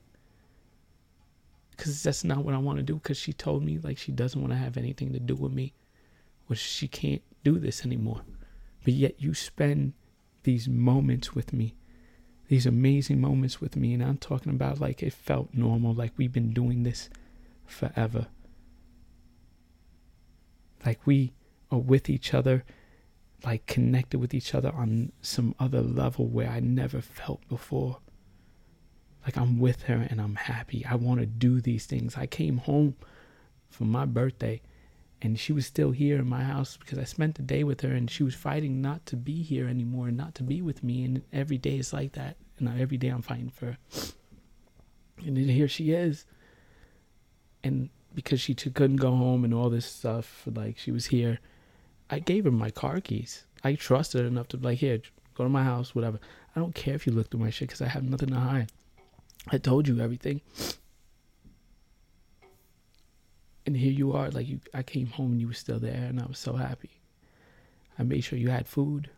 Cause that's not what I want to do. Cause she told me like she doesn't want to have anything to do with me. Or she can't do this anymore. But yet you spend these moments with me. These amazing moments with me. And I'm talking about like it felt normal. Like we've been doing this forever. Like we are with each other, like connected with each other on some other level where I never felt before. Like I'm with her and I'm happy. I want to do these things. I came home for my birthday and she was still here in my house because I spent the day with her and she was fighting not to be here anymore and not to be with me. And every day is like that. And every day I'm fighting for her. And then here she is. And because she couldn't go home and all this stuff, like she was here I gave her my car keys. I trusted her enough to be like, here, go to my house, whatever. I don't care if you look through my shit because I have nothing to hide. I told you everything. And here you are, like you I came home and you were still there and I was so happy. I made sure you had food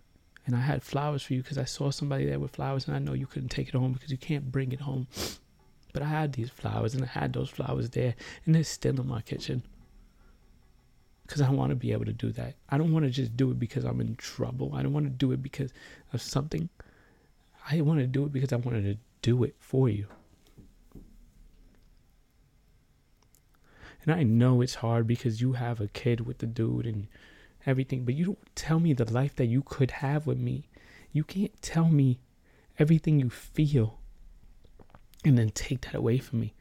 and I had flowers for you because I saw somebody there with flowers and I know you couldn't take it home because you can't bring it home. But I had these flowers and I had those flowers there and they're still in my kitchen because I want to be able to do that. I don't want to just do it because I'm in trouble. I don't want to do it because of something. I want to do it because I wanted to do it for you. And I know it's hard because you have a kid with the dude and everything, but you don't tell me the life that you could have with me. You can't tell me everything you feel and then take that away from me.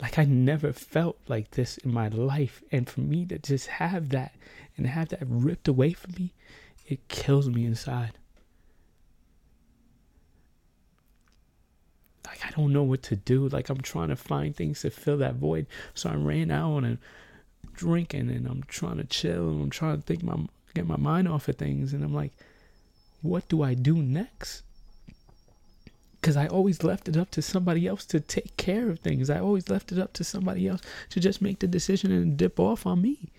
Like I never felt like this in my life. And for me to just have that and have that ripped away from me, it kills me inside. Like I don't know what to do. Like I'm trying to find things to fill that void. So I ran out and drinking and I'm trying to chill and I'm trying to think my get my mind off of things and I'm like, what do I do next? Because I always left it up to somebody else to take care of things. I always left it up to somebody else to just make the decision and dip off on me.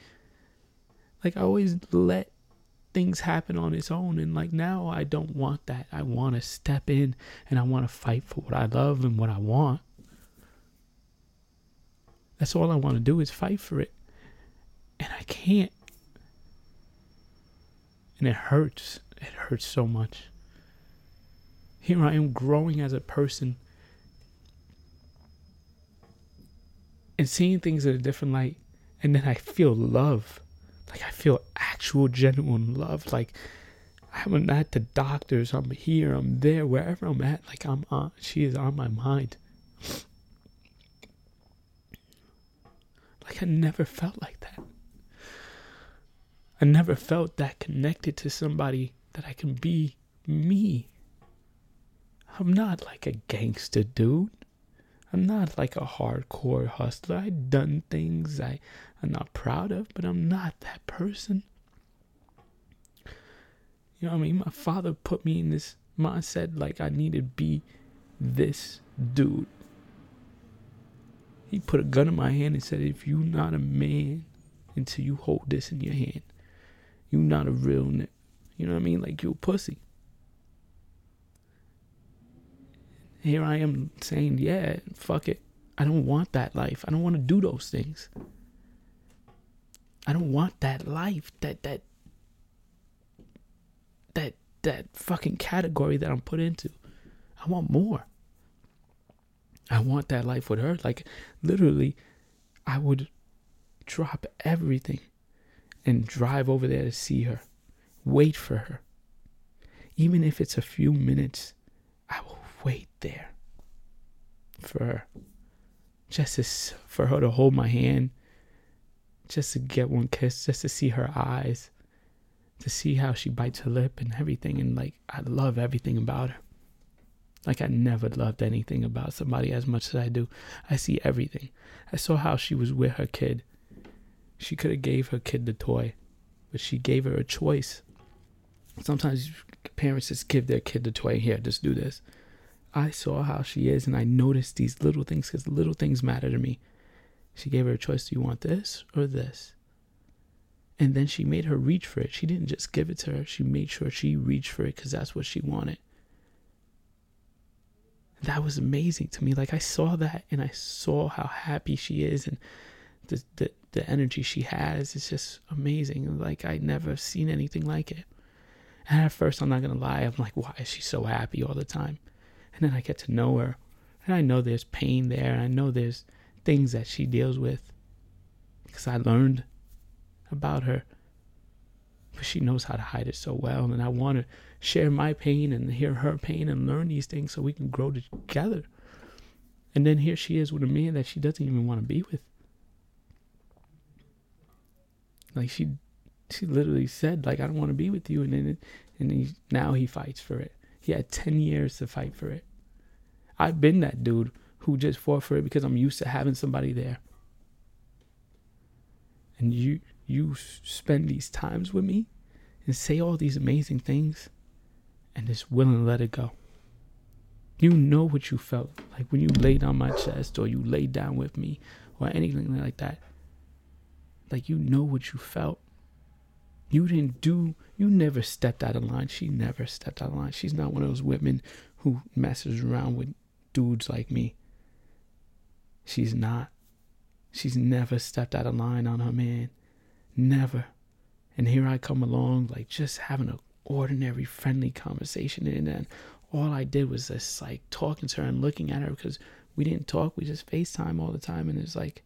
Like I always let things happen on its own and like now I don't want that. I want to step in and I want to fight for what I love and what I want. That's all I want to do is fight for it. And I can't. And it hurts. It hurts so much. Here I am growing as a person and seeing things in a different light. And then I feel love. Like I feel actual, genuine love. Like I'm at the doctors, I'm here, I'm there, wherever I'm at. Like I'm on, she is on my mind. Like I never felt like that. I never felt that connected to somebody that I can be me. I'm not like a gangster dude. I'm not like a hardcore hustler. I've done things I, I'm not proud of, but I'm not that person. You know what I mean? My father put me in this mindset like I need to be this dude. He put a gun in my hand and said, if you're not a man until you hold this in your hand, you're not a real nigga. You know what I mean? Like you're a pussy. Here I am saying, yeah, fuck it. I don't want that life. I don't want to do those things. I don't want that life, that that that that fucking category that I'm put into. I want more. I want that life with her. Like literally, I would drop everything and drive over there to see her. Wait for her. Even if it's a few minutes, I will wait there for. Just to, for her to hold my hand, just to get one kiss, just to see her eyes, to see how she bites her lip and everything. And like, I love everything about her. Like, I never loved anything about somebody as much as I do. I see everything. I saw how she was with her kid. She could have gave her kid the toy, but she gave her a choice. Sometimes parents just give their kid the toy. Here, just do this. I saw how she is and I noticed these little things because little things matter to me. She gave her a choice do you want this or this? And then she made her reach for it. She didn't just give it to her, she made sure she reached for it because that's what she wanted. That was amazing to me. Like I saw that and I saw how happy she is and the, the, the energy she has is just amazing. Like I never seen anything like it. And at first, I'm not gonna lie, I'm like, why is she so happy all the time? And then I get to know her. And I know there's pain there. And I know there's things that she deals with because I learned about her. But she knows how to hide it so well. And I want to share my pain and hear her pain and learn these things so we can grow together. And then here she is with a man that she doesn't even want to be with. Like she, she literally said, like I don't want to be with you, and then, and he, now he fights for it. He had ten years to fight for it. I've been that dude who just fought for it because I'm used to having somebody there. And you you spend these times with me and say all these amazing things and just willing to let it go. You know what you felt like when you laid on my chest or you laid down with me or anything like that. Like you know what you felt. You didn't do you never stepped out of line. She never stepped out of line. She's not one of those women who messes around with dudes like me. She's not. She's never stepped out of line on her man. Never. And here I come along, like just having an ordinary, friendly conversation. And then all I did was just like talking to her and looking at her because we didn't talk. We just FaceTime all the time. And it's like,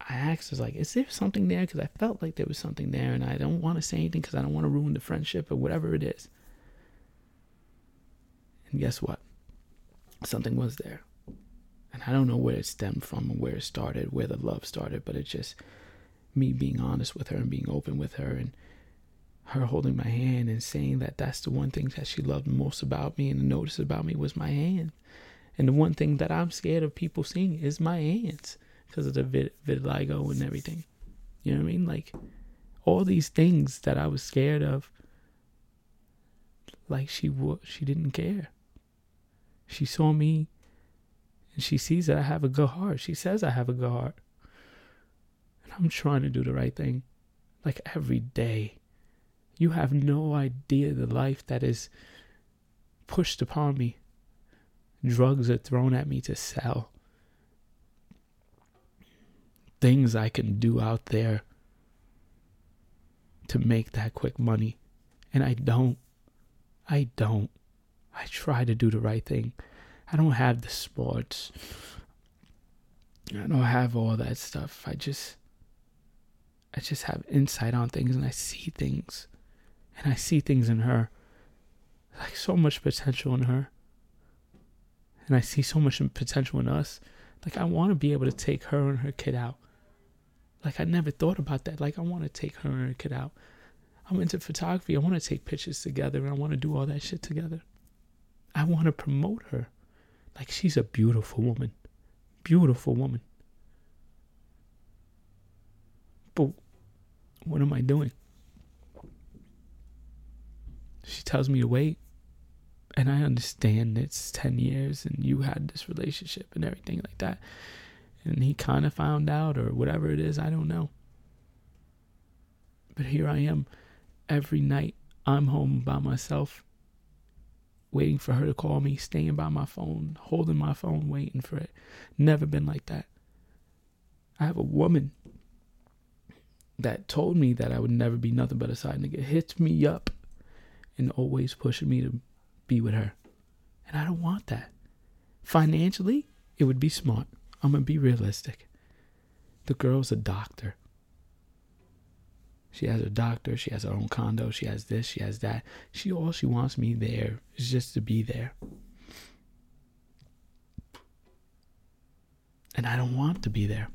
I asked, was like, is there something there? Because I felt like there was something there. And I don't want to say anything because I don't want to ruin the friendship or whatever it is. And guess what? Something was there. And I don't know where it stemmed from where it started, where the love started, but it's just me being honest with her and being open with her and her holding my hand and saying that that's the one thing that she loved most about me and noticed about me was my hand. And the one thing that I'm scared of people seeing is my hands because of the vit- vitiligo and everything. You know what I mean? Like all these things that I was scared of. Like she w- she didn't care. She saw me and she sees that I have a good heart. She says I have a good heart. And I'm trying to do the right thing like every day. You have no idea the life that is pushed upon me. Drugs are thrown at me to sell. Things I can do out there to make that quick money. And I don't. I don't. I try to do the right thing. I don't have the sports. I don't have all that stuff. I just I just have insight on things and I see things and I see things in her, like so much potential in her. And I see so much potential in us. Like I want to be able to take her and her kid out. Like I never thought about that. Like I want to take her and her kid out. I'm into photography. I want to take pictures together and I want to do all that shit together. I want to promote her. Like she's a beautiful woman. Beautiful woman. But what am I doing? She tells me to wait. And I understand it's 10 years and you had this relationship and everything like that. And he kind of found out or whatever it is. I don't know. But here I am every night. I'm home by myself, waiting for her to call me, staying by my phone, holding my phone, waiting for it. Never been like that. I have a woman that told me that I would never be nothing but a side nigga, hits me up and always pushing me to be with her. And I don't want that. Financially, it would be smart. I'm to be realistic. The girl's a doctor. She has a doctor, she has her own condo, she has this, she has that. She all she wants me there is just to be there. And I don't want to be there.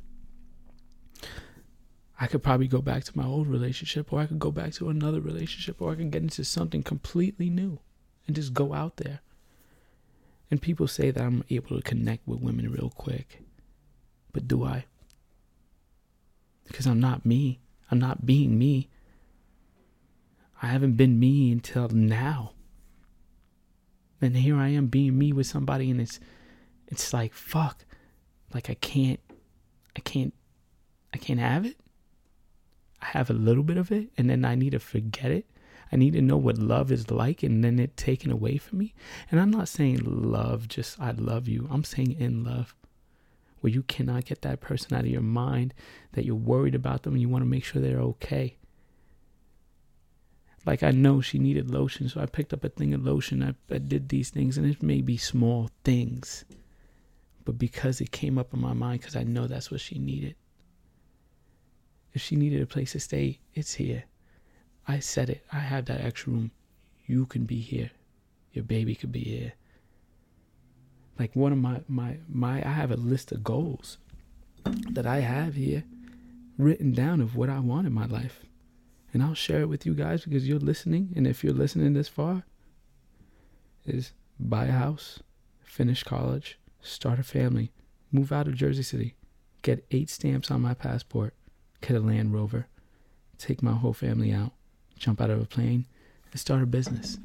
I could probably go back to my old relationship, or I could go back to another relationship, or I could get into something completely new and just go out there. And people say that I'm able to connect with women real quick. But do I? Because I'm not me. I'm not being me. I haven't been me until now. And here I am being me with somebody and it's it's like fuck. Like I can't I can't I can't have it. I have a little bit of it and then I need to forget it. I need to know what love is like and then it taken away from me. And I'm not saying love, just I love you. I'm saying in love. Where you cannot get that person out of your mind, that you're worried about them and you want to make sure they're okay. Like I know she needed lotion, so I picked up a thing of lotion. I, I did these things, and it may be small things, but because it came up in my mind, because I know that's what she needed. If she needed a place to stay, it's here. I said it. I have that extra room. You can be here. Your baby could be here. Like one of my my my I have a list of goals that I have here written down of what I want in my life. And I'll share it with you guys because you're listening and if you're listening this far is buy a house, finish college, start a family, move out of Jersey City, get 8 stamps on my passport, get a Land Rover, take my whole family out, jump out of a plane, and start a business.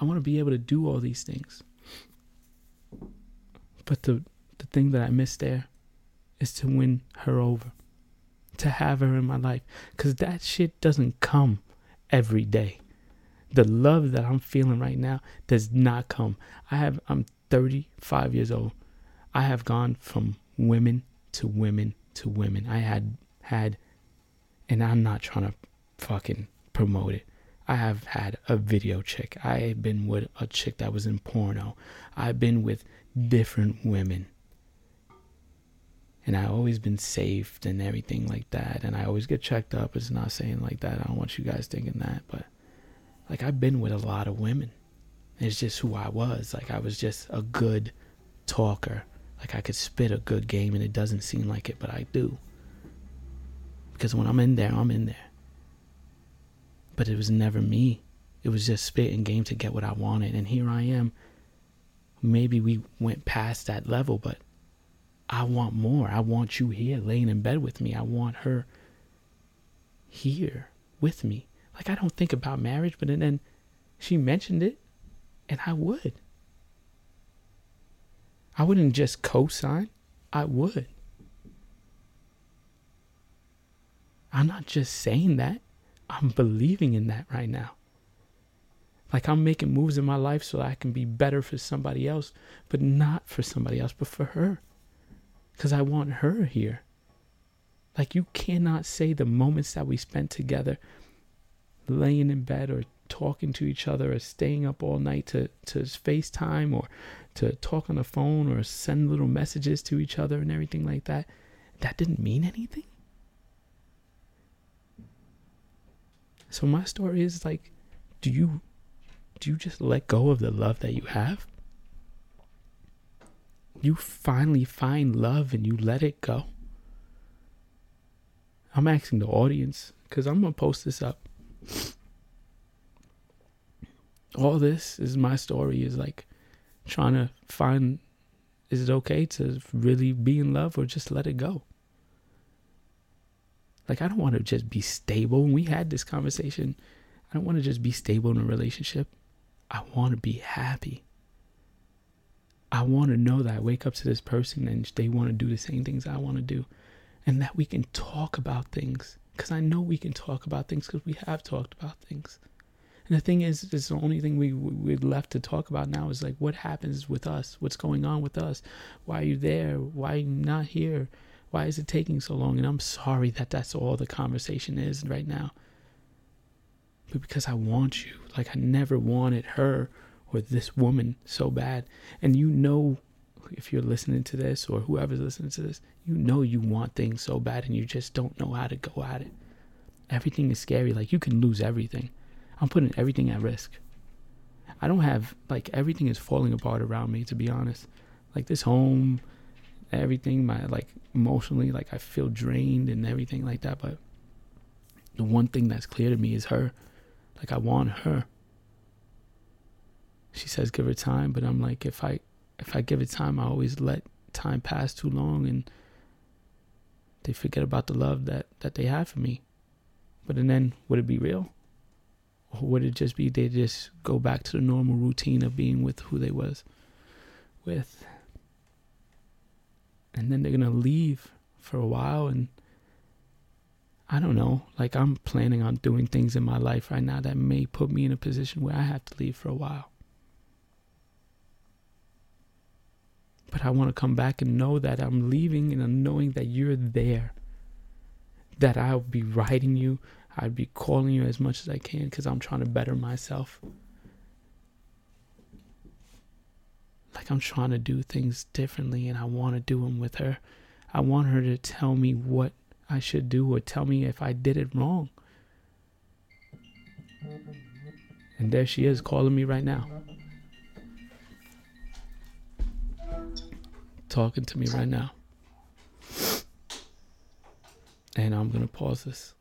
I want to be able to do all these things. But the the thing that I miss there is to win her over, to have her in my life, because that shit doesn't come every day. The love that I'm feeling right now does not come. I have I'm 35 years old. I have gone from women to women to women. I had had, and I'm not trying to fucking promote it. I have had a video chick. I've been with a chick that was in porno. I've been with different women. And I always been saved and everything like that. And I always get checked up. It's not saying like that. I don't want you guys thinking that. But like I've been with a lot of women. It's just who I was. Like I was just a good talker. Like I could spit a good game and it doesn't seem like it, but I do. Because when I'm in there, I'm in there. But it was never me. It was just spitting game to get what I wanted. And here I am. Maybe we went past that level, but I want more. I want you here laying in bed with me. I want her here with me. Like I don't think about marriage, but then she mentioned it and I would. I wouldn't just co-sign. I would. I'm not just saying that. I'm believing in that right now. Like I'm making moves in my life so I can be better for somebody else, but not for somebody else, but for her. Because I want her here. Like you cannot say the moments that we spent together, laying in bed or talking to each other or staying up all night to, to FaceTime or to talk on the phone or send little messages to each other and everything like that, that didn't mean anything. So my story is like, do you do you just let go of the love that you have? You finally find love and you let it go. I'm asking the audience because I'm gonna post this up. All this is my story is like trying to find is it okay to really be in love or just let it go? Like, I don't want to just be stable. When we had this conversation, I don't want to just be stable in a relationship. I want to be happy. I want to know that I wake up to this person and they want to do the same things I want to do. And that we can talk about things. Because I know we can talk about things because we have talked about things. And the thing is, is the only thing we we're left to talk about now is like what happens with us, what's going on with us, why are you there, why are you not here, why is it taking so long? And I'm sorry that that's all the conversation is right now. But because I want you, like I never wanted her or this woman so bad. And you know, if you're listening to this or whoever's listening to this, you know you want things so bad and you just don't know how to go at it. Everything is scary. Like you can lose everything. I'm putting everything at risk. I don't have, like, everything is falling apart around me, to be honest. Like this home, everything, my like emotionally, like I feel drained and everything like that. But the one thing that's clear to me is her. Like I want her. She says give her time, but I'm like if I if I give it time, I always let time pass too long and they forget about the love that that they have for me. But and then would it be real? Or would it just be they just go back to the normal routine of being with who they was with? and then they're gonna leave for a while and I don't know. Like I'm planning on doing things in my life right now that may put me in a position where I have to leave for a while. But I want to come back and know that I'm leaving and knowing that you're there. That I'll be writing you, I'd be calling you as much as I can because I'm trying to better myself. like I'm trying to do things differently and I want to do them with her. I want her to tell me what I should do or tell me if I did it wrong. And there she is calling me right now. Talking to me right now. And I'm going to pause this.